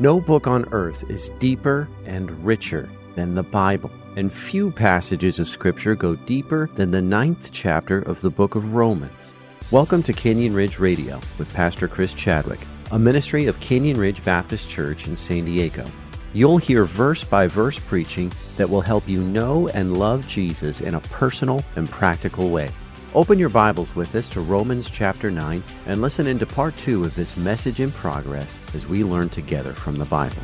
No book on earth is deeper and richer than the Bible, and few passages of Scripture go deeper than the ninth chapter of the book of Romans. Welcome to Canyon Ridge Radio with Pastor Chris Chadwick, a ministry of Canyon Ridge Baptist Church in San Diego. You'll hear verse by verse preaching that will help you know and love Jesus in a personal and practical way. Open your Bibles with us to Romans chapter 9 and listen into part 2 of this message in progress as we learn together from the Bible.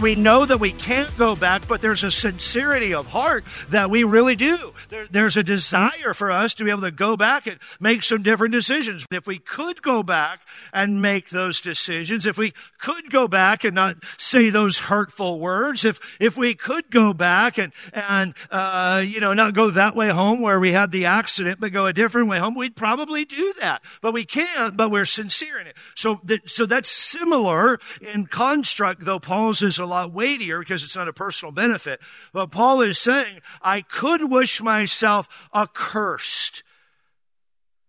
We know that we can't go back, but there's a sincerity of heart that we really do. There, there's a desire for us to be able to go back and make some different decisions. If we could go back and make those decisions, if we could go back and not say those hurtful words, if if we could go back and and uh, you know not go that way home where we had the accident, but go a different way home, we'd probably do that. But we can't. But we're sincere in it. So that, so that's similar in construct, though Paul's is a lot weightier because it's not a personal benefit. But Paul is saying, I could wish myself accursed.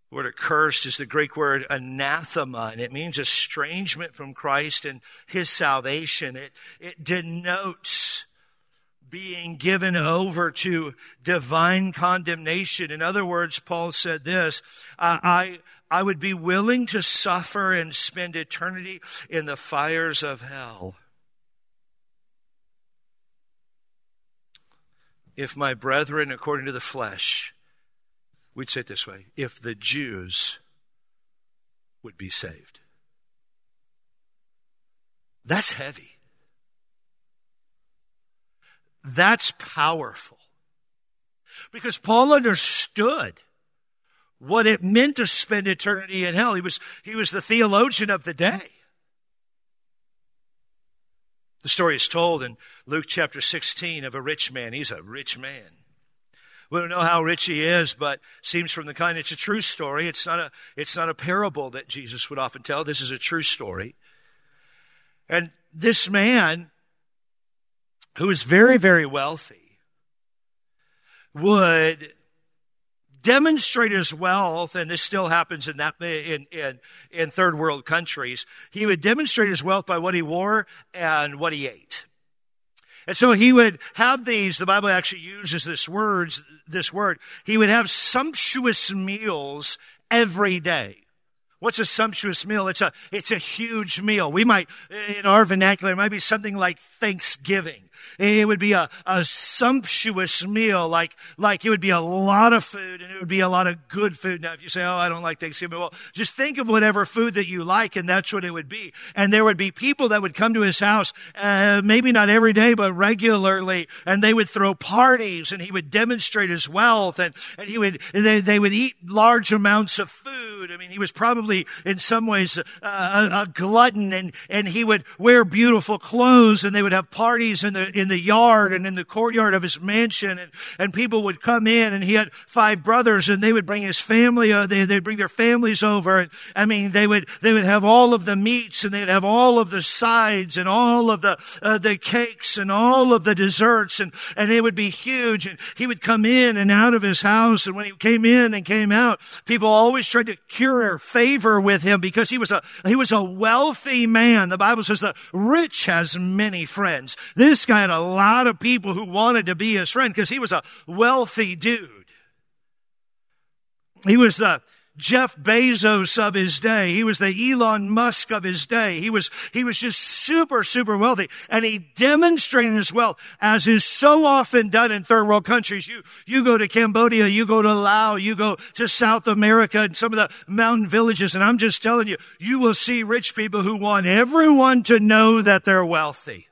The word accursed is the Greek word anathema, and it means estrangement from Christ and his salvation. It, it denotes being given over to divine condemnation. In other words, Paul said this, I, I would be willing to suffer and spend eternity in the fires of hell. If my brethren, according to the flesh, we'd say it this way if the Jews would be saved. That's heavy. That's powerful. Because Paul understood what it meant to spend eternity in hell. He was, he was the theologian of the day. The story is told in Luke chapter 16 of a rich man. He's a rich man. We don't know how rich he is, but seems from the kind it's a true story. It's not a it's not a parable that Jesus would often tell. This is a true story. And this man who is very very wealthy would demonstrate his wealth, and this still happens in that in, in, in third world countries. He would demonstrate his wealth by what he wore and what he ate. And so he would have these, the Bible actually uses this words, this word. He would have sumptuous meals every day. What's a sumptuous meal? It's a, it's a huge meal. We might, in our vernacular, it might be something like Thanksgiving. It would be a, a sumptuous meal, like, like it would be a lot of food and it would be a lot of good food. Now, if you say, oh, I don't like Thanksgiving, well, just think of whatever food that you like and that's what it would be. And there would be people that would come to his house, uh, maybe not every day, but regularly, and they would throw parties and he would demonstrate his wealth and, and he would, they, they would eat large amounts of food. I mean, he was probably in some ways a, a, a glutton and, and he would wear beautiful clothes and they would have parties in the, in the yard and in the courtyard of his mansion and, and people would come in and he had five brothers and they would bring his family, uh, they, they'd bring their families over. And, I mean, they would, they would have all of the meats and they'd have all of the sides and all of the, uh, the cakes and all of the desserts and, and it would be huge. And he would come in and out of his house. And when he came in and came out, people always tried to cure favor with him because he was a, he was a wealthy man. The Bible says the rich has many friends. This guy had a lot of people who wanted to be his friend because he was a wealthy dude. He was the Jeff Bezos of his day. He was the Elon Musk of his day. He was, he was just super, super wealthy. And he demonstrated his wealth as is so often done in third world countries. You, you go to Cambodia, you go to Laos, you go to South America and some of the mountain villages. And I'm just telling you, you will see rich people who want everyone to know that they're wealthy.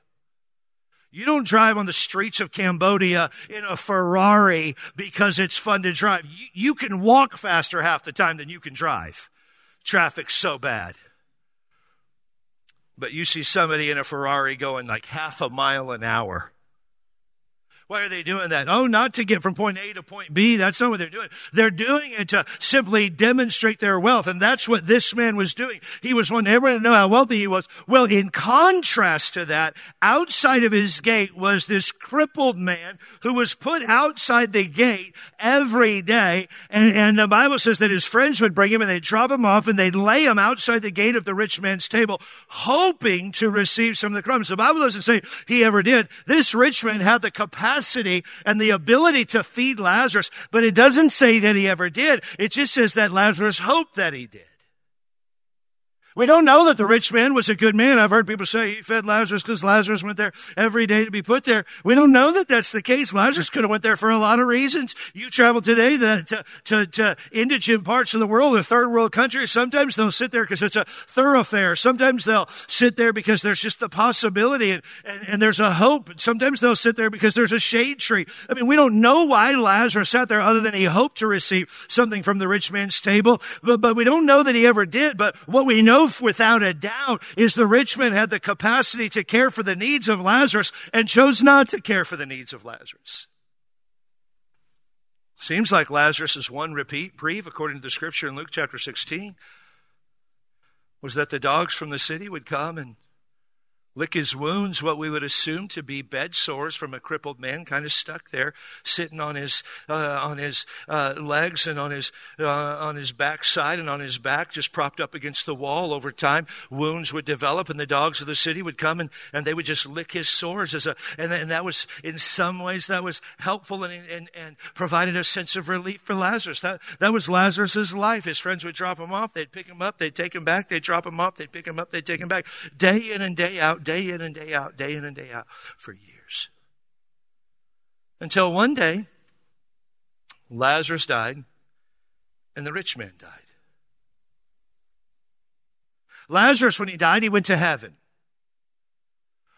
You don't drive on the streets of Cambodia in a Ferrari because it's fun to drive. You, you, can walk faster half the time than you can drive. Traffic's so bad. But you see somebody in a Ferrari going like half a mile an hour. Why are they doing that? Oh, not to get from point A to point B. That's not what they're doing. They're doing it to simply demonstrate their wealth. And that's what this man was doing. He was wanting everyone to know how wealthy he was. Well, in contrast to that, outside of his gate was this crippled man who was put outside the gate every day. And, and the Bible says that his friends would bring him and they'd drop him off and they'd lay him outside the gate of the rich man's table, hoping to receive some of the crumbs. The Bible doesn't say he ever did. This rich man had the capacity capacity and the ability to feed Lazarus, but it doesn't say that he ever did. It just says that Lazarus hoped that he did. We don't know that the rich man was a good man. I've heard people say he fed Lazarus because Lazarus went there every day to be put there. We don't know that that's the case. Lazarus could have went there for a lot of reasons. You travel today to, to, to indigent parts of the world, the third world countries. Sometimes they'll sit there because it's a thoroughfare. Sometimes they'll sit there because there's just the possibility and, and, and there's a hope. Sometimes they'll sit there because there's a shade tree. I mean, we don't know why Lazarus sat there other than he hoped to receive something from the rich man's table, but, but we don't know that he ever did. But what we know proof without a doubt is the rich man had the capacity to care for the needs of Lazarus and chose not to care for the needs of Lazarus. Seems like Lazarus' is one repeat brief, according to the scripture in Luke chapter 16, was that the dogs from the city would come and lick his wounds, what we would assume to be bed sores from a crippled man, kind of stuck there, sitting on his uh, on his uh, legs and on his uh, on his backside and on his back, just propped up against the wall. Over time, wounds would develop, and the dogs of the city would come and, and they would just lick his sores as a and, and that was in some ways that was helpful and, and and provided a sense of relief for Lazarus. That that was Lazarus's life. His friends would drop him off, they'd pick him up, they'd take him back, they'd drop him off, they'd pick him up, they'd take him back, day in and day out day in and day out, day in and day out for years. Until one day, Lazarus died and the rich man died. Lazarus, when he died, he went to heaven.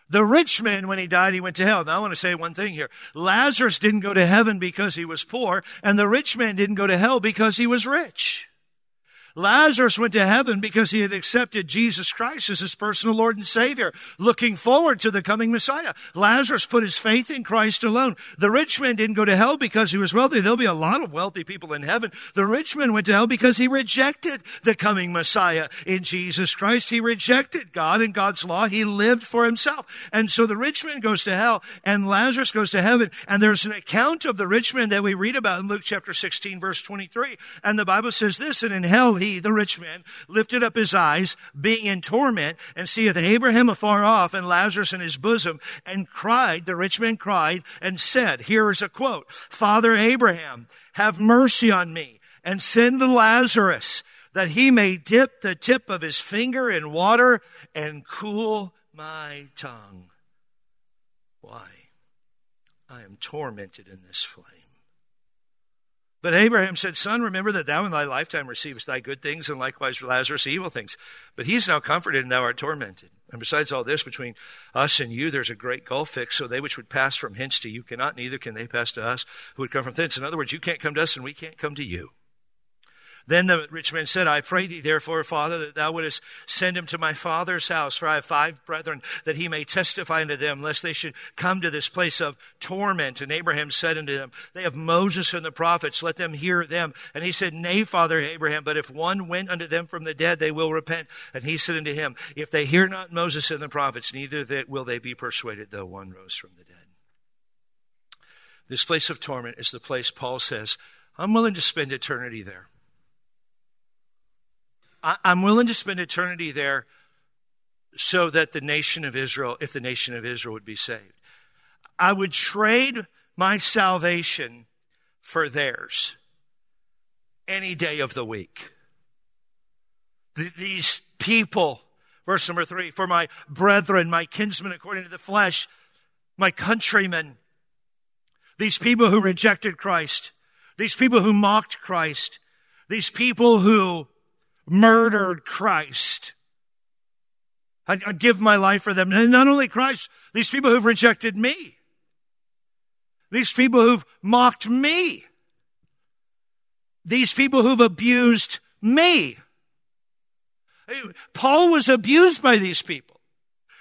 The rich man, when he died, he went to hell. Now, I want to say one thing here. Lazarus didn't go to heaven because he was poor, and the rich man didn't go to hell because he was rich. Lazarus went to heaven because he had accepted Jesus Christ as his personal Lord and Savior, looking forward to the coming Messiah. Lazarus put his faith in Christ alone. The rich man didn't go to hell because he was wealthy. There'll be a lot of wealthy people in heaven. The rich man went to hell because he rejected the coming Messiah in Jesus Christ. He rejected God and God's law. He lived for himself. And so the rich man goes to hell and Lazarus goes to heaven. And there's an account of the rich man that we read about in Luke chapter 16 verse 23. And the Bible says this, and in hell he, the rich man, lifted up his eyes, being in torment, and seeth Abraham afar off and Lazarus in his bosom, and cried, the rich man cried, and said, here is a quote, Father Abraham, have mercy on me, and send the Lazarus, that he may dip the tip of his finger in water and cool my tongue. Why? I am tormented in this flame. But Abraham said, Son, remember that thou in thy lifetime receivest thy good things, and likewise Lazarus evil things. But he is now comforted, and thou art tormented. And besides all this, between us and you, there's a great gulf fixed, so they which would pass from hence to you cannot, neither can they pass to us who would come from thence. In other words, you can't come to us, and we can't come to you. Then the rich man said, I pray thee therefore, Father, that thou wouldest send him to my father's house, for I have five brethren, that he may testify unto them, lest they should come to this place of torment. And Abraham said unto them, They have Moses and the prophets, let them hear them. And he said, Nay, Father Abraham, but if one went unto them from the dead, they will repent. And he said unto him, If they hear not Moses and the prophets, neither will they be persuaded, though one rose from the dead. This place of torment is the place Paul says, I'm willing to spend eternity there. I'm willing to spend eternity there so that the nation of Israel, if the nation of Israel would be saved, I would trade my salvation for theirs any day of the week. These people, verse number three, for my brethren, my kinsmen according to the flesh, my countrymen, these people who rejected Christ, these people who mocked Christ, these people who murdered Christ. I'd, I'd give my life for them. And not only Christ, these people who've rejected me. These people who've mocked me. These people who've abused me. Paul was abused by these people.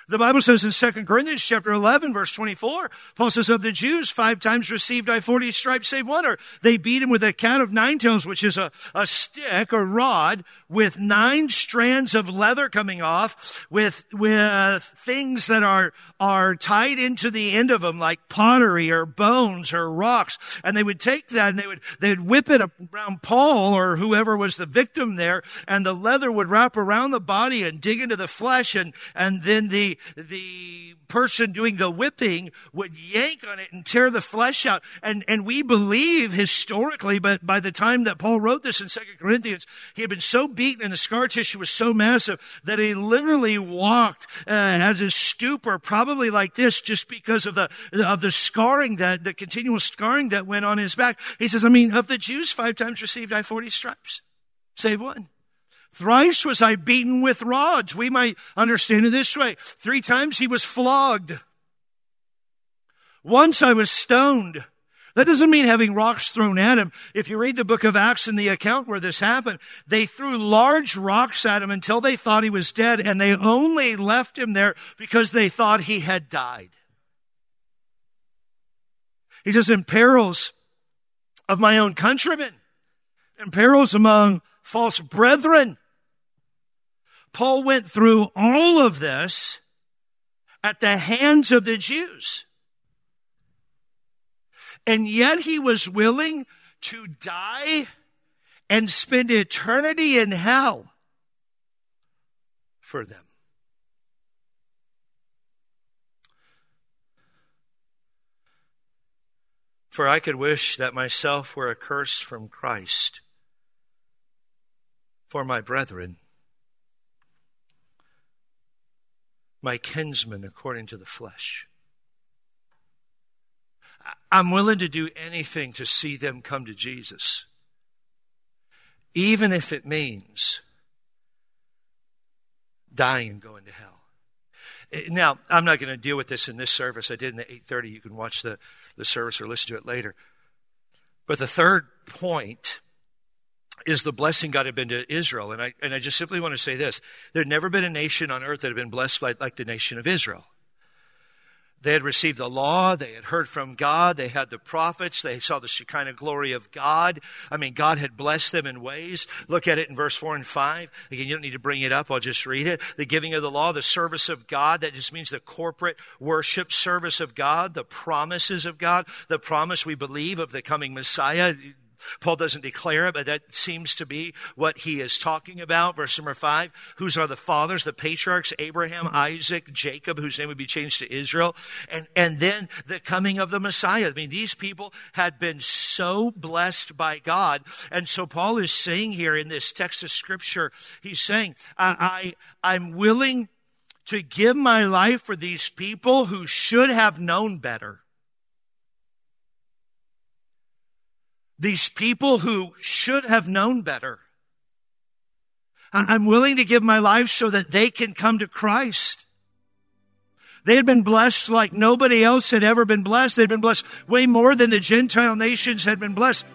The Bible says in 2 Corinthians chapter 11, verse 24, Paul says, Of the Jews, five times received I 40 stripes save one. Or they beat him with a cat of nine tails, which is a, a stick or rod with nine strands of leather coming off with, with things that are, are tied into the end of them like pottery or bones or rocks. And they would take that and they would, they would whip it around Paul or whoever was the victim there and the leather would wrap around the body and dig into the flesh and, and then the, the person doing the whipping would yank on it and tear the flesh out. And, and we believe historically, but by the time that Paul wrote this in Second Corinthians, he had been so beaten and the scar tissue was so massive that he literally walked uh, as a stupor, probably like this, just because of the, of the scarring that, the continual scarring that went on his back. He says, I mean, of the Jews, five times received I 40 stripes, save one. Thrice was I beaten with rods. We might understand it this way. Three times he was flogged. Once I was stoned. That doesn't mean having rocks thrown at him. If you read the book of Acts in the account where this happened, they threw large rocks at him until they thought he was dead, and they only left him there because they thought he had died. He says, in perils of my own countrymen, in perils among false brethren. Paul went through all of this at the hands of the Jews. And yet he was willing to die and spend eternity in hell for them. For I could wish that myself were accursed from Christ for my brethren, my kinsmen according to the flesh. I'm willing to do anything to see them come to Jesus, even if it means dying and going to hell. Now, I'm not going to deal with this in this service. I did in the 8:30. You can watch the, the service or listen to it later. But the third point is the blessing God had been to Israel. And I, and I just simply want to say this. There had never been a nation on earth that had been blessed like, like the nation of Israel. They had received the law. They had heard from God. They had the prophets. They saw the Shekinah glory of God. I mean, God had blessed them in ways. Look at it in verse 4 and 5. Again, you don't need to bring it up. I'll just read it. The giving of the law, the service of God. That just means the corporate worship service of God, the promises of God, the promise we believe of the coming Messiah. Paul doesn't declare it, but that seems to be what he is talking about. Verse number five, whose are the fathers, the patriarchs, Abraham, Isaac, Jacob, whose name would be changed to Israel, and, and then the coming of the Messiah. I mean, these people had been so blessed by God. And so Paul is saying here in this text of scripture, he's saying, I, I I'm willing to give my life for these people who should have known better. These people who should have known better. I'm willing to give my life so that they can come to Christ. They had been blessed like nobody else had ever been blessed. They'd been blessed way more than the Gentile nations had been blessed.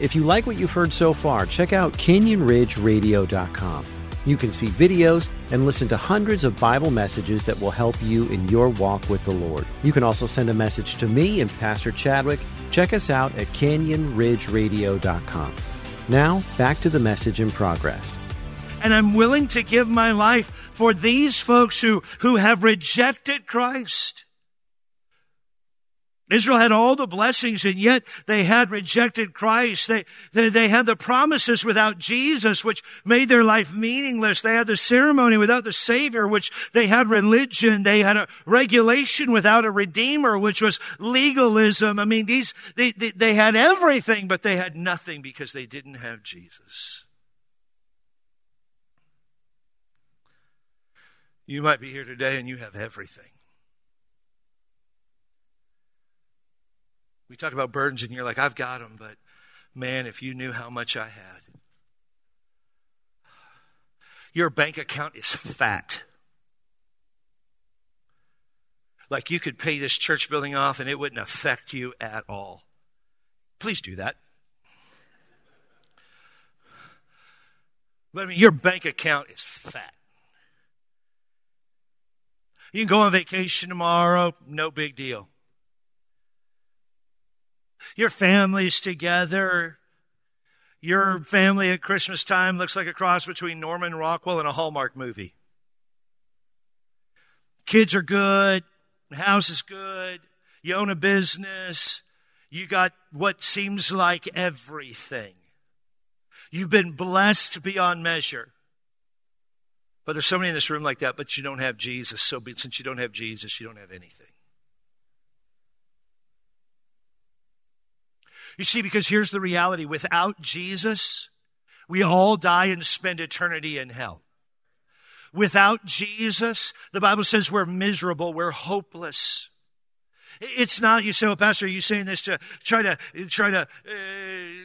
If you like what you've heard so far, check out CanyonRidgeRadio.com. You can see videos and listen to hundreds of Bible messages that will help you in your walk with the Lord. You can also send a message to me and Pastor Chadwick. Check us out at CanyonRidgeRadio.com. Now, back to the message in progress. And I'm willing to give my life for these folks who, who have rejected Christ. Israel had all the blessings and yet they had rejected Christ. They, they, they, had the promises without Jesus, which made their life meaningless. They had the ceremony without the Savior, which they had religion. They had a regulation without a Redeemer, which was legalism. I mean, these, they, they, they had everything, but they had nothing because they didn't have Jesus. You might be here today and you have everything. We talk about burdens, and you're like, I've got them, but man, if you knew how much I had. Your bank account is fat. Like you could pay this church building off and it wouldn't affect you at all. Please do that. But I mean, your bank account is fat. You can go on vacation tomorrow, no big deal. Your family's together. Your family at Christmas time looks like a cross between Norman Rockwell and a Hallmark movie. Kids are good. The house is good. You own a business. You got what seems like everything. You've been blessed beyond measure. But there's somebody in this room like that, but you don't have Jesus. So since you don't have Jesus, you don't have anything. You see, because here's the reality without Jesus, we all die and spend eternity in hell. Without Jesus, the Bible says we're miserable, we're hopeless. It's not, you say, well, Pastor, are you saying this to try to, try to, uh,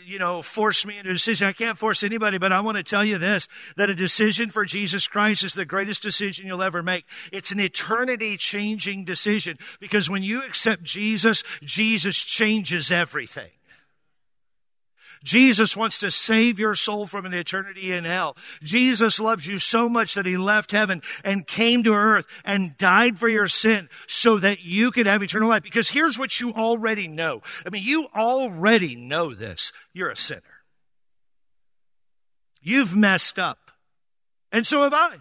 you know, force me into a decision? I can't force anybody, but I want to tell you this, that a decision for Jesus Christ is the greatest decision you'll ever make. It's an eternity changing decision because when you accept Jesus, Jesus changes everything. Jesus wants to save your soul from an eternity in hell. Jesus loves you so much that he left heaven and came to earth and died for your sin so that you could have eternal life. Because here's what you already know. I mean, you already know this. You're a sinner. You've messed up. And so have I.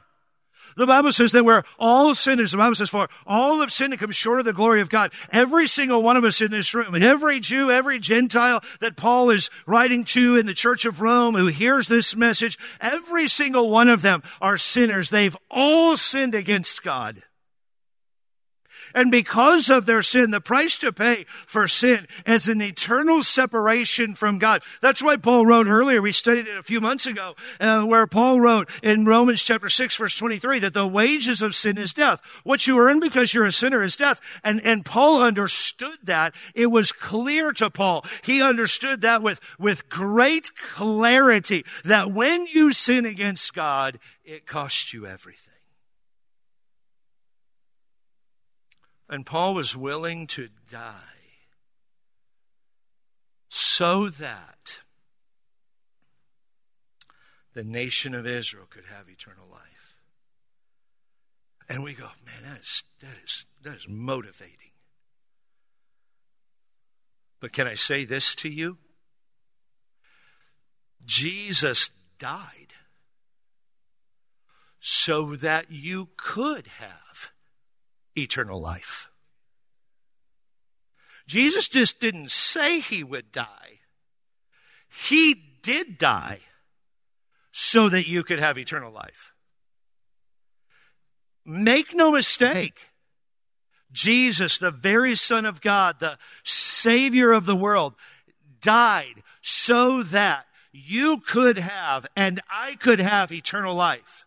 The Bible says that we're all sinners. The Bible says, for all have sinned and come short of the glory of God. Every single one of us in this room, every Jew, every Gentile that Paul is writing to in the church of Rome who hears this message, every single one of them are sinners. They've all sinned against God. And because of their sin, the price to pay for sin is an eternal separation from God. That's why Paul wrote earlier, we studied it a few months ago, uh, where Paul wrote in Romans chapter 6 verse 23 that the wages of sin is death. What you earn because you're a sinner is death. And, and Paul understood that. It was clear to Paul. He understood that with, with great clarity that when you sin against God, it costs you everything. And Paul was willing to die so that the nation of Israel could have eternal life. And we go, man, that is, that is, that is motivating. But can I say this to you? Jesus died so that you could have eternal life. Jesus just didn't say he would die. He did die so that you could have eternal life. Make no mistake. Jesus, the very Son of God, the Savior of the world, died so that you could have and I could have eternal life.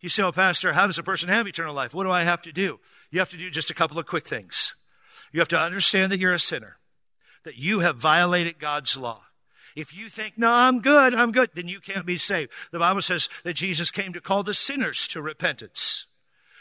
You say, well, Pastor, how does a person have eternal life? What do I have to do? You have to do just a couple of quick things. You have to understand that you're a sinner, that you have violated God's law. If you think, no, I'm good, I'm good, then you can't be saved. The Bible says that Jesus came to call the sinners to repentance.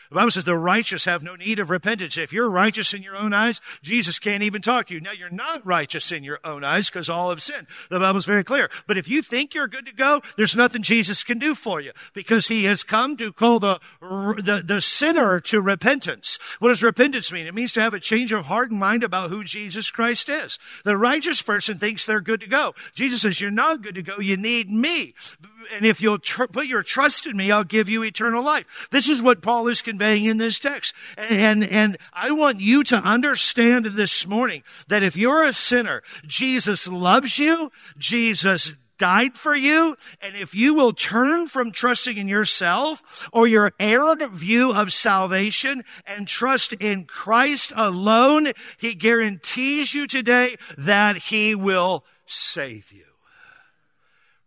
The Bible says the righteous have no need of repentance. If you're righteous in your own eyes, Jesus can't even talk to you. Now you're not righteous in your own eyes because all have sinned. The Bible's very clear. But if you think you're good to go, there's nothing Jesus can do for you because he has come to call the, the, the sinner to repentance. What does repentance mean? It means to have a change of heart and mind about who Jesus Christ is. The righteous person thinks they're good to go. Jesus says, you're not good to go. You need me and if you'll tr- put your trust in me, I'll give you eternal life. This is what Paul is conveying in this text. And, and I want you to understand this morning that if you're a sinner, Jesus loves you. Jesus died for you. And if you will turn from trusting in yourself or your arrogant view of salvation and trust in Christ alone, he guarantees you today that he will save you.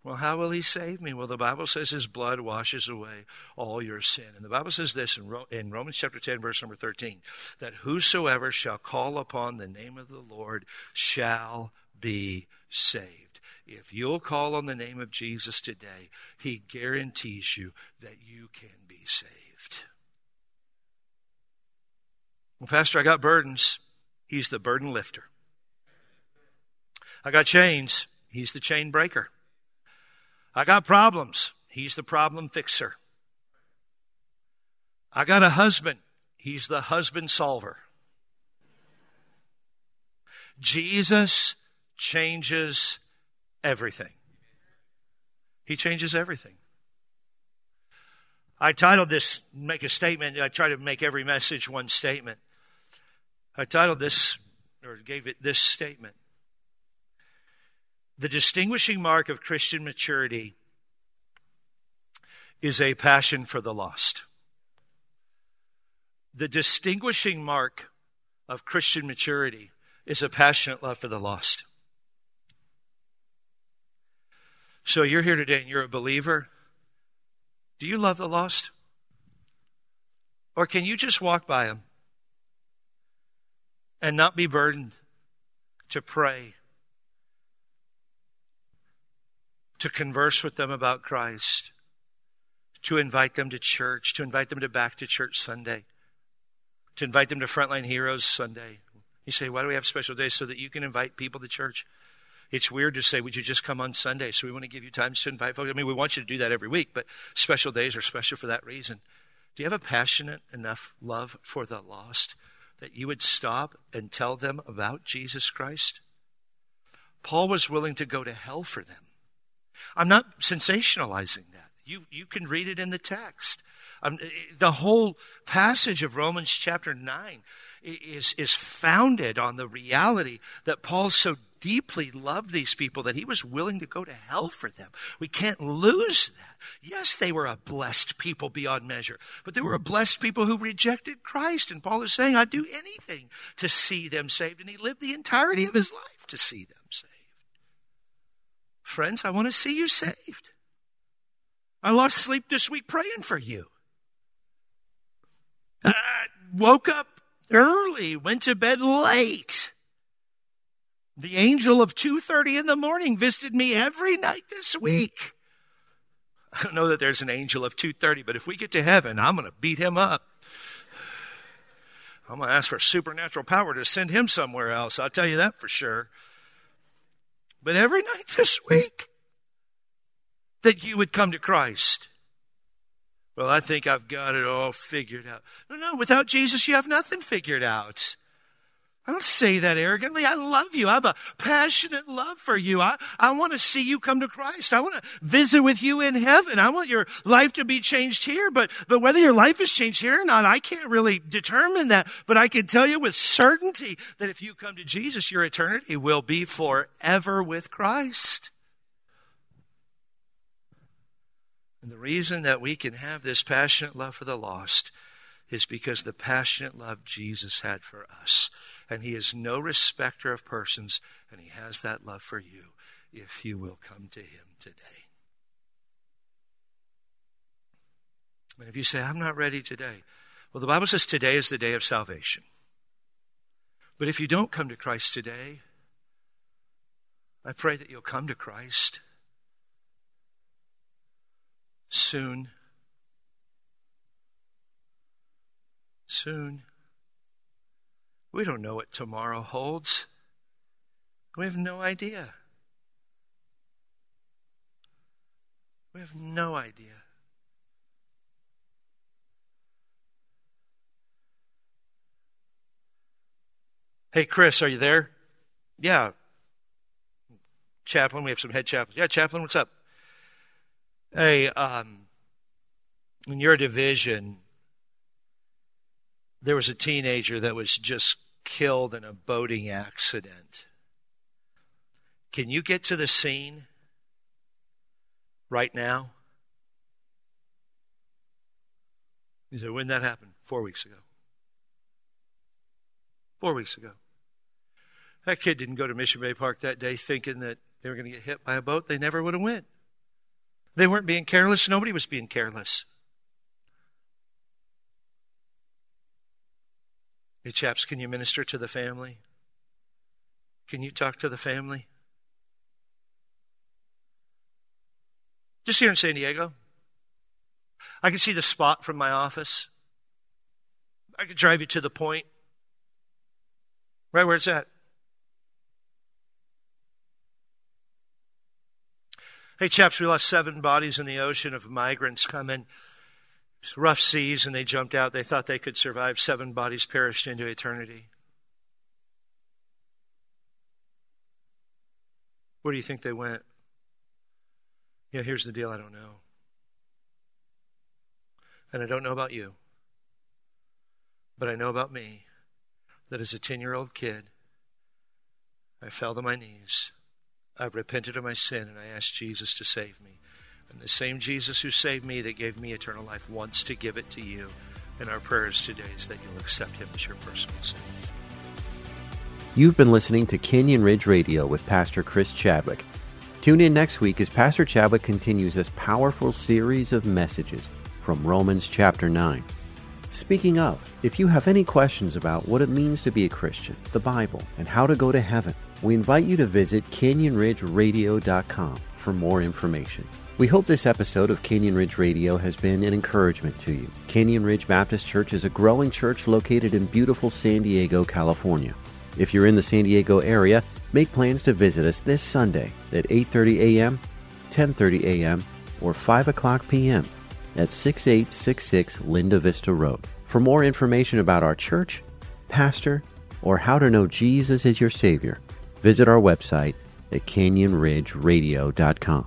Well, how will he save me? Well, the Bible says his blood washes away all your sin. And the Bible says this in, in Romans chapter 10, verse number 13 that whosoever shall call upon the name of the Lord shall be saved. If you'll call on the name of Jesus today, he guarantees you that you can be saved. Well, Pastor, I got burdens. He's the burden lifter. I got chains. He's the chain breaker. I got problems. He's the problem fixer. I got a husband. He's the husband solver. Jesus changes everything. He changes everything. I titled this, make a statement. I try to make every message one statement. I titled this, or gave it this statement The distinguishing mark of Christian maturity is a passion for the lost. The distinguishing mark of Christian maturity is a passionate love for the lost. So you're here today and you're a believer. Do you love the lost? Or can you just walk by them and not be burdened to pray, to converse with them about Christ, to invite them to church, to invite them to back to church Sunday, to invite them to Frontline Heroes Sunday? You say, why do we have special days? So that you can invite people to church. It's weird to say, would you just come on Sunday? So we want to give you time to invite folks. I mean, we want you to do that every week, but special days are special for that reason. Do you have a passionate enough love for the lost that you would stop and tell them about Jesus Christ? Paul was willing to go to hell for them. I'm not sensationalizing that. You, you can read it in the text. Um, the whole passage of Romans chapter 9 is, is founded on the reality that Paul so deeply loved these people that he was willing to go to hell for them. We can't lose that. Yes, they were a blessed people beyond measure, but they were a blessed people who rejected Christ. And Paul is saying, I'd do anything to see them saved. And he lived the entirety of his life to see them. Friends, I want to see you saved. I lost sleep this week praying for you. I woke up early, went to bed late. The angel of 2:30 in the morning visited me every night this week. I don't know that there's an angel of 2:30, but if we get to heaven, I'm going to beat him up. I'm going to ask for supernatural power to send him somewhere else. I'll tell you that for sure. But every night this week, that you would come to Christ. Well, I think I've got it all figured out. No, no, without Jesus, you have nothing figured out. I don't say that arrogantly. I love you. I have a passionate love for you. I, I want to see you come to Christ. I want to visit with you in heaven. I want your life to be changed here. But, but whether your life is changed here or not, I can't really determine that. But I can tell you with certainty that if you come to Jesus, your eternity will be forever with Christ. And the reason that we can have this passionate love for the lost is because the passionate love Jesus had for us. And he is no respecter of persons, and he has that love for you if you will come to him today. And if you say, I'm not ready today, well, the Bible says today is the day of salvation. But if you don't come to Christ today, I pray that you'll come to Christ soon. Soon. We don't know what tomorrow holds. We have no idea. We have no idea. Hey, Chris, are you there? Yeah. Chaplain, we have some head chaplains. Yeah, Chaplain, what's up? Hey, um, in your division, there was a teenager that was just killed in a boating accident. Can you get to the scene right now? He said, when that happened? Four weeks ago. Four weeks ago. That kid didn't go to Mission Bay Park that day thinking that they were going to get hit by a boat. They never would have went. They weren't being careless. Nobody was being careless. Hey, chaps, can you minister to the family? Can you talk to the family? Just here in San Diego. I can see the spot from my office. I could drive you to the point. Right where it's at. Hey, chaps, we lost seven bodies in the ocean of migrants coming rough seas and they jumped out. They thought they could survive. Seven bodies perished into eternity. Where do you think they went? Yeah, here's the deal I don't know. And I don't know about you. But I know about me that as a 10 year old kid, I fell to my knees. I've repented of my sin and I asked Jesus to save me. And the same Jesus who saved me, that gave me eternal life, wants to give it to you. And our prayers today is that you'll accept him as your personal Savior. You've been listening to Canyon Ridge Radio with Pastor Chris Chadwick. Tune in next week as Pastor Chadwick continues this powerful series of messages from Romans chapter 9. Speaking of, if you have any questions about what it means to be a Christian, the Bible, and how to go to heaven, we invite you to visit canyonridgeradio.com for more information. We hope this episode of Canyon Ridge Radio has been an encouragement to you. Canyon Ridge Baptist Church is a growing church located in beautiful San Diego, California. If you're in the San Diego area, make plans to visit us this Sunday at 8:30 a.m., 10:30 a.m., or 5 o'clock p.m. at 6866 Linda Vista Road. For more information about our church, pastor, or how to know Jesus is your Savior, visit our website at canyonridgeradio.com.